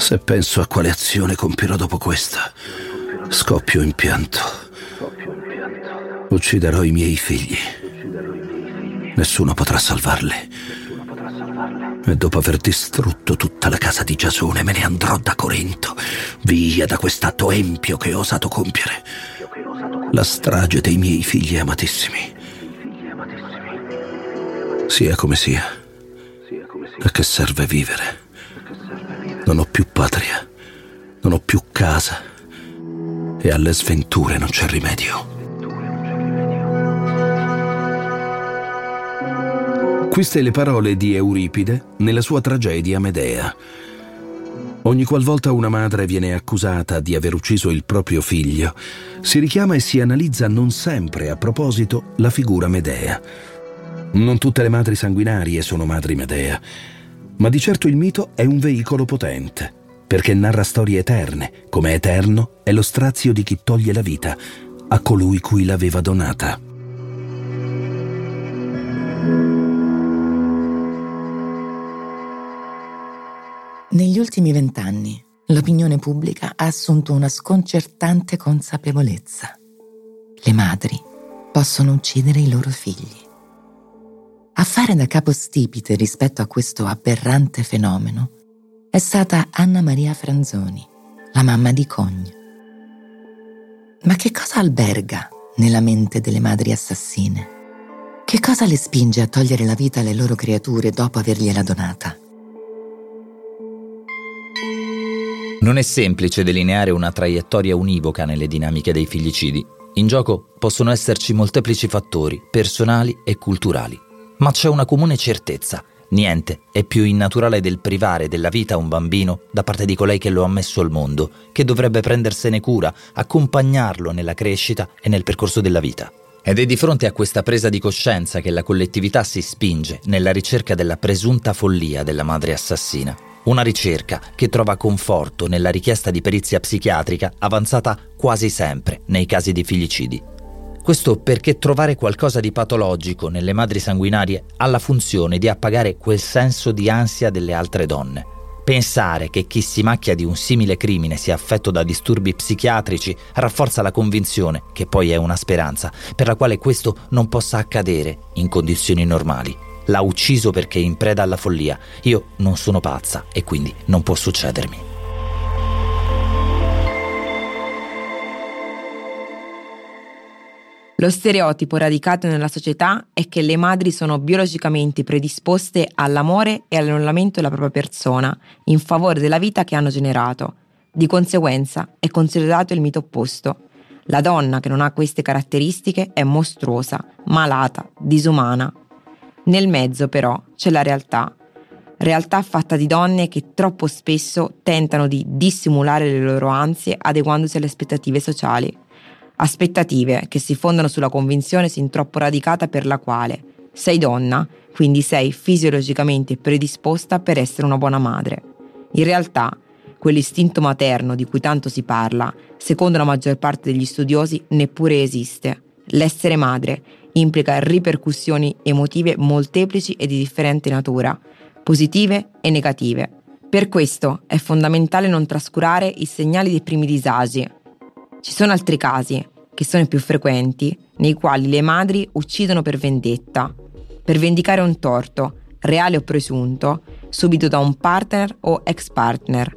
Se penso a quale azione compierò dopo questa, scoppio in pianto. Ucciderò i miei figli. Nessuno potrà salvarli. E dopo aver distrutto tutta la casa di Giasone me ne andrò da Corinto, via da quest'atto empio che ho osato compiere. La strage dei miei figli amatissimi. Sia come sia. A che serve vivere? Non ho più patria, non ho più casa e alle sventure non c'è rimedio. Queste le parole di Euripide nella sua tragedia Medea. Ogni qualvolta una madre viene accusata di aver ucciso il proprio figlio, si richiama e si analizza non sempre a proposito la figura Medea. Non tutte le madri sanguinarie sono madri Medea, ma di certo il mito è un veicolo potente, perché narra storie eterne, come eterno è lo strazio di chi toglie la vita a colui cui l'aveva donata. Negli ultimi vent'anni l'opinione pubblica ha assunto una sconcertante consapevolezza. Le madri possono uccidere i loro figli. A fare da capostipite rispetto a questo aberrante fenomeno è stata Anna Maria Franzoni, la mamma di Cogne. Ma che cosa alberga nella mente delle madri assassine? Che cosa le spinge a togliere la vita alle loro creature dopo avergliela donata? Non è semplice delineare una traiettoria univoca nelle dinamiche dei figlicidi. In gioco possono esserci molteplici fattori, personali e culturali. Ma c'è una comune certezza. Niente è più innaturale del privare della vita un bambino da parte di colei che lo ha messo al mondo, che dovrebbe prendersene cura, accompagnarlo nella crescita e nel percorso della vita. Ed è di fronte a questa presa di coscienza che la collettività si spinge nella ricerca della presunta follia della madre assassina. Una ricerca che trova conforto nella richiesta di perizia psichiatrica avanzata quasi sempre nei casi di filicidi. Questo perché trovare qualcosa di patologico nelle madri sanguinarie ha la funzione di appagare quel senso di ansia delle altre donne. Pensare che chi si macchia di un simile crimine sia affetto da disturbi psichiatrici rafforza la convinzione, che poi è una speranza, per la quale questo non possa accadere in condizioni normali l'ha ucciso perché è in preda alla follia. Io non sono pazza e quindi non può succedermi. Lo stereotipo radicato nella società è che le madri sono biologicamente predisposte all'amore e all'annullamento della propria persona in favore della vita che hanno generato. Di conseguenza è considerato il mito opposto. La donna che non ha queste caratteristiche è mostruosa, malata, disumana, nel mezzo però c'è la realtà, realtà fatta di donne che troppo spesso tentano di dissimulare le loro ansie adeguandosi alle aspettative sociali. Aspettative che si fondano sulla convinzione sin troppo radicata per la quale sei donna, quindi sei fisiologicamente predisposta per essere una buona madre. In realtà, quell'istinto materno di cui tanto si parla, secondo la maggior parte degli studiosi, neppure esiste. L'essere madre implica ripercussioni emotive molteplici e di differente natura, positive e negative. Per questo è fondamentale non trascurare i segnali dei primi disagi. Ci sono altri casi, che sono i più frequenti, nei quali le madri uccidono per vendetta, per vendicare un torto, reale o presunto, subito da un partner o ex partner.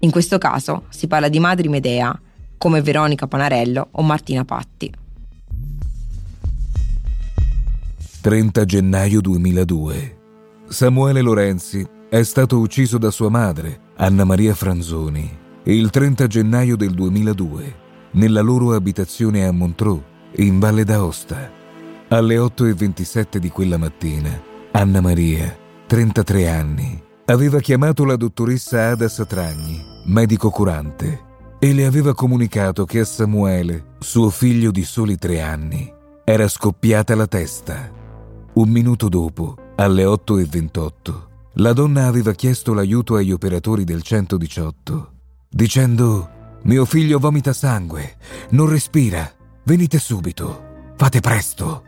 In questo caso si parla di madri Medea, come Veronica Panarello o Martina Patti. 30 gennaio 2002. Samuele Lorenzi è stato ucciso da sua madre, Anna Maria Franzoni, il 30 gennaio del 2002, nella loro abitazione a Montreux, in Valle d'Aosta. Alle 8.27 di quella mattina, Anna Maria, 33 anni, aveva chiamato la dottoressa Ada Satragni, medico curante, e le aveva comunicato che a Samuele, suo figlio di soli tre anni, era scoppiata la testa. Un minuto dopo, alle 8.28, la donna aveva chiesto l'aiuto agli operatori del 118, dicendo Mio figlio vomita sangue, non respira, venite subito, fate presto.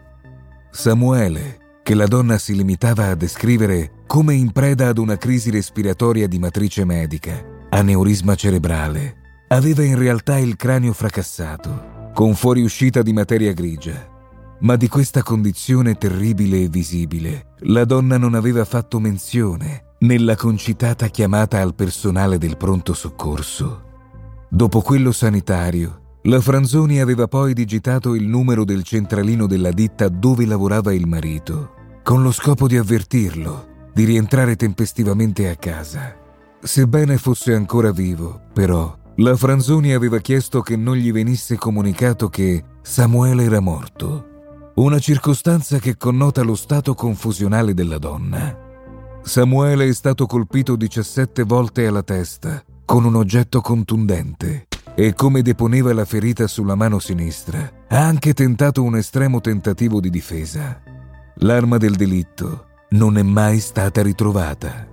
Samuele, che la donna si limitava a descrivere come in preda ad una crisi respiratoria di matrice medica, aneurisma cerebrale. Aveva in realtà il cranio fracassato, con fuoriuscita di materia grigia. Ma di questa condizione terribile e visibile la donna non aveva fatto menzione nella concitata chiamata al personale del pronto soccorso. Dopo quello sanitario, la Franzoni aveva poi digitato il numero del centralino della ditta dove lavorava il marito, con lo scopo di avvertirlo di rientrare tempestivamente a casa. Sebbene fosse ancora vivo, però, la Franzoni aveva chiesto che non gli venisse comunicato che Samuele era morto una circostanza che connota lo stato confusionale della donna. Samuele è stato colpito 17 volte alla testa con un oggetto contundente e come deponeva la ferita sulla mano sinistra, ha anche tentato un estremo tentativo di difesa. L'arma del delitto non è mai stata ritrovata.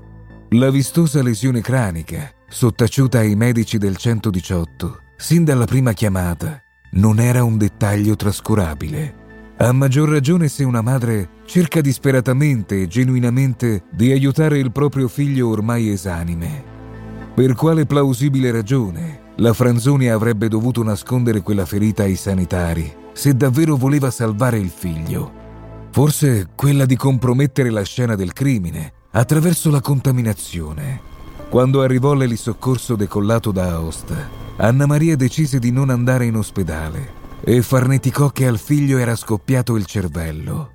La vistosa lesione cranica, sottaciuta ai medici del 118, sin dalla prima chiamata, non era un dettaglio trascurabile. A maggior ragione se una madre cerca disperatamente e genuinamente di aiutare il proprio figlio ormai esanime. Per quale plausibile ragione la Franzoni avrebbe dovuto nascondere quella ferita ai sanitari se davvero voleva salvare il figlio? Forse quella di compromettere la scena del crimine attraverso la contaminazione. Quando arrivò l'elisoccorso decollato da Aosta, Anna Maria decise di non andare in ospedale e farneticò che al figlio era scoppiato il cervello.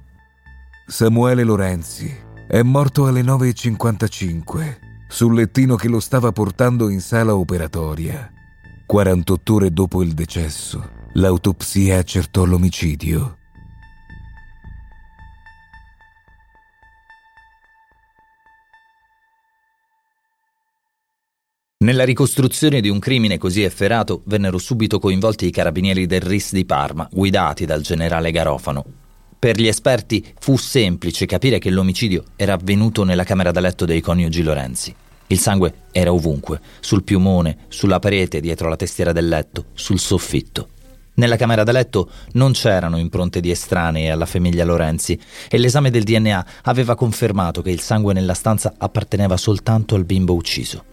Samuele Lorenzi è morto alle 9.55 sul lettino che lo stava portando in sala operatoria. 48 ore dopo il decesso, l'autopsia accertò l'omicidio. Nella ricostruzione di un crimine così efferato vennero subito coinvolti i carabinieri del RIS di Parma, guidati dal generale Garofano. Per gli esperti fu semplice capire che l'omicidio era avvenuto nella camera da letto dei coniugi Lorenzi. Il sangue era ovunque, sul piumone, sulla parete, dietro la testiera del letto, sul soffitto. Nella camera da letto non c'erano impronte di estranei alla famiglia Lorenzi e l'esame del DNA aveva confermato che il sangue nella stanza apparteneva soltanto al bimbo ucciso.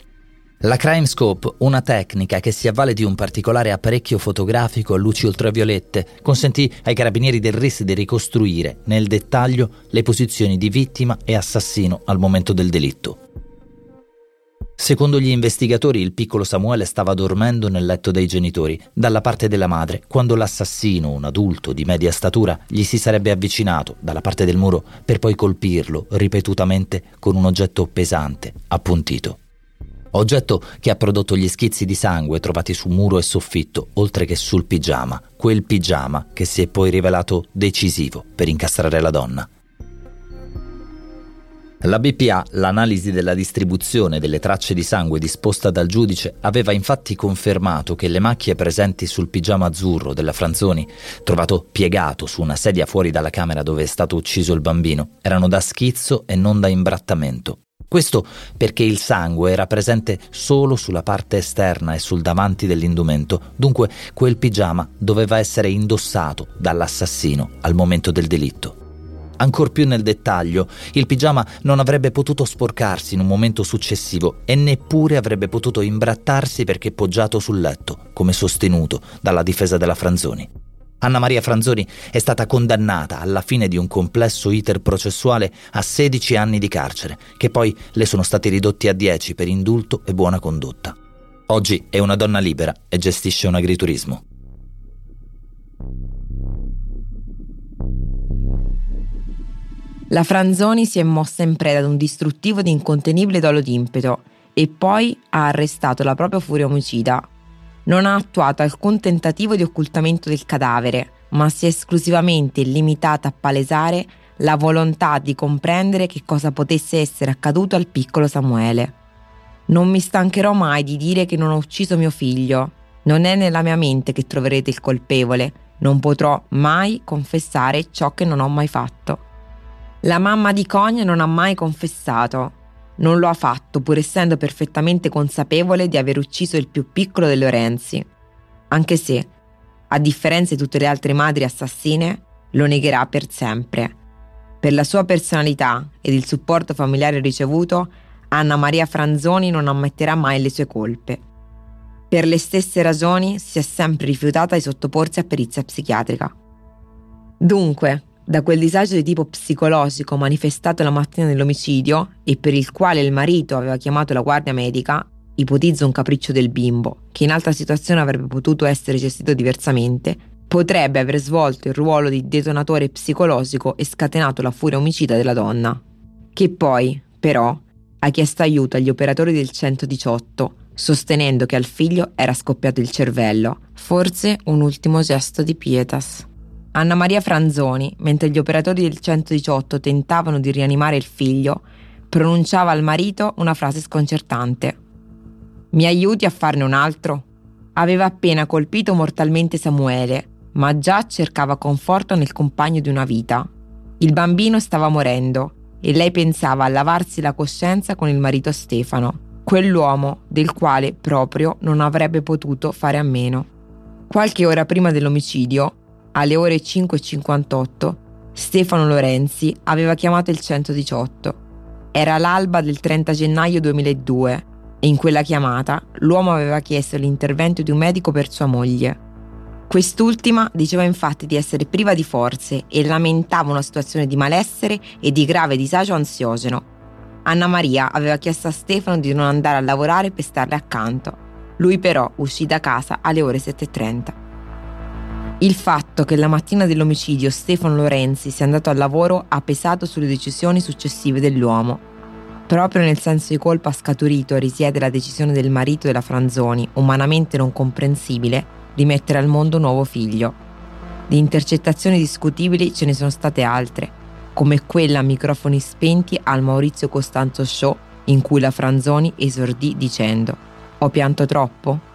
La CrimeScope, una tecnica che si avvale di un particolare apparecchio fotografico a luci ultraviolette, consentì ai carabinieri del RIS di ricostruire nel dettaglio le posizioni di vittima e assassino al momento del delitto. Secondo gli investigatori, il piccolo Samuele stava dormendo nel letto dei genitori, dalla parte della madre, quando l'assassino, un adulto di media statura, gli si sarebbe avvicinato dalla parte del muro per poi colpirlo ripetutamente con un oggetto pesante, appuntito oggetto che ha prodotto gli schizzi di sangue trovati su muro e soffitto, oltre che sul pigiama, quel pigiama che si è poi rivelato decisivo per incastrare la donna. La BPA, l'analisi della distribuzione delle tracce di sangue disposta dal giudice, aveva infatti confermato che le macchie presenti sul pigiama azzurro della Franzoni, trovato piegato su una sedia fuori dalla camera dove è stato ucciso il bambino, erano da schizzo e non da imbrattamento. Questo perché il sangue era presente solo sulla parte esterna e sul davanti dell'indumento, dunque quel pigiama doveva essere indossato dall'assassino al momento del delitto. Ancor più nel dettaglio, il pigiama non avrebbe potuto sporcarsi in un momento successivo e neppure avrebbe potuto imbrattarsi perché poggiato sul letto, come sostenuto dalla difesa della Franzoni. Anna Maria Franzoni è stata condannata alla fine di un complesso iter processuale a 16 anni di carcere, che poi le sono stati ridotti a 10 per indulto e buona condotta. Oggi è una donna libera e gestisce un agriturismo. La Franzoni si è mossa in preda ad un distruttivo ed incontenibile dolo d'impeto e poi ha arrestato la propria furia omicida non ha attuato alcun tentativo di occultamento del cadavere, ma si è esclusivamente limitata a palesare la volontà di comprendere che cosa potesse essere accaduto al piccolo Samuele. Non mi stancherò mai di dire che non ho ucciso mio figlio. Non è nella mia mente che troverete il colpevole. Non potrò mai confessare ciò che non ho mai fatto. La mamma di Cogne non ha mai confessato. Non lo ha fatto pur essendo perfettamente consapevole di aver ucciso il più piccolo dei Lorenzi, anche se, a differenza di tutte le altre madri assassine, lo negherà per sempre. Per la sua personalità ed il supporto familiare ricevuto, Anna Maria Franzoni non ammetterà mai le sue colpe. Per le stesse ragioni si è sempre rifiutata di sottoporsi a perizia psichiatrica. Dunque, da quel disagio di tipo psicologico manifestato la mattina dell'omicidio e per il quale il marito aveva chiamato la guardia medica, ipotizzo un capriccio del bimbo, che in altra situazione avrebbe potuto essere gestito diversamente, potrebbe aver svolto il ruolo di detonatore psicologico e scatenato la furia omicida della donna, che poi, però, ha chiesto aiuto agli operatori del 118, sostenendo che al figlio era scoppiato il cervello, forse un ultimo gesto di pietas. Anna Maria Franzoni, mentre gli operatori del 118 tentavano di rianimare il figlio, pronunciava al marito una frase sconcertante. Mi aiuti a farne un altro? Aveva appena colpito mortalmente Samuele, ma già cercava conforto nel compagno di una vita. Il bambino stava morendo e lei pensava a lavarsi la coscienza con il marito Stefano, quell'uomo del quale proprio non avrebbe potuto fare a meno. Qualche ora prima dell'omicidio, alle ore 5.58, Stefano Lorenzi aveva chiamato il 118. Era l'alba del 30 gennaio 2002 e in quella chiamata l'uomo aveva chiesto l'intervento di un medico per sua moglie. Quest'ultima diceva infatti di essere priva di forze e lamentava una situazione di malessere e di grave disagio ansiogeno. Anna Maria aveva chiesto a Stefano di non andare a lavorare per starle accanto. Lui però uscì da casa alle ore 7.30. Il fatto che la mattina dell'omicidio Stefano Lorenzi sia andato al lavoro ha pesato sulle decisioni successive dell'uomo. Proprio nel senso di colpa scaturito risiede la decisione del marito della Franzoni, umanamente non comprensibile, di mettere al mondo un nuovo figlio. Di intercettazioni discutibili ce ne sono state altre, come quella a microfoni spenti al Maurizio Costanzo Show in cui la Franzoni esordì dicendo Ho pianto troppo?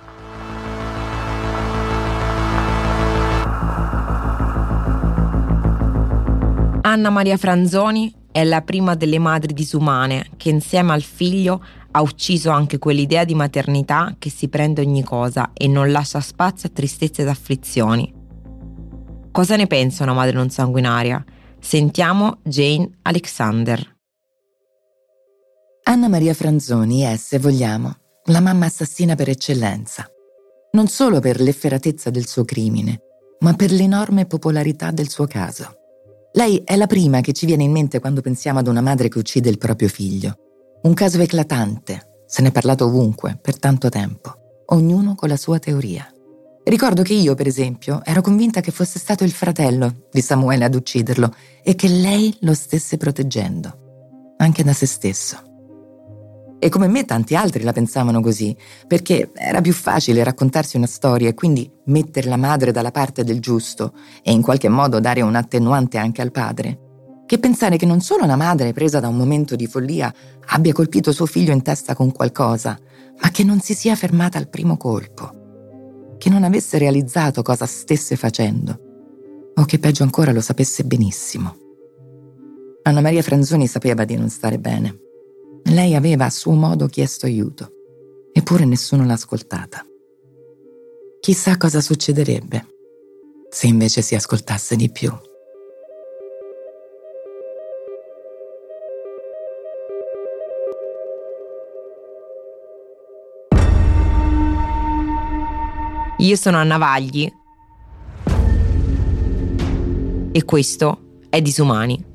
Anna Maria Franzoni è la prima delle madri disumane che insieme al figlio ha ucciso anche quell'idea di maternità che si prende ogni cosa e non lascia spazio a tristezze ed afflizioni. Cosa ne pensa una madre non sanguinaria? Sentiamo Jane Alexander. Anna Maria Franzoni è, se vogliamo, la mamma assassina per eccellenza. Non solo per l'efferatezza del suo crimine, ma per l'enorme popolarità del suo caso. Lei è la prima che ci viene in mente quando pensiamo ad una madre che uccide il proprio figlio. Un caso eclatante, se ne è parlato ovunque, per tanto tempo, ognuno con la sua teoria. Ricordo che io, per esempio, ero convinta che fosse stato il fratello di Samuele ad ucciderlo e che lei lo stesse proteggendo, anche da se stesso. E come me tanti altri la pensavano così, perché era più facile raccontarsi una storia e quindi mettere la madre dalla parte del giusto e in qualche modo dare un attenuante anche al padre, che pensare che non solo la madre, presa da un momento di follia, abbia colpito suo figlio in testa con qualcosa, ma che non si sia fermata al primo colpo, che non avesse realizzato cosa stesse facendo, o che peggio ancora lo sapesse benissimo. Anna Maria Franzoni sapeva di non stare bene lei aveva a suo modo chiesto aiuto, eppure nessuno l'ha ascoltata. Chissà cosa succederebbe se invece si ascoltasse di più. Io sono Anna Vagli e questo è Disumani.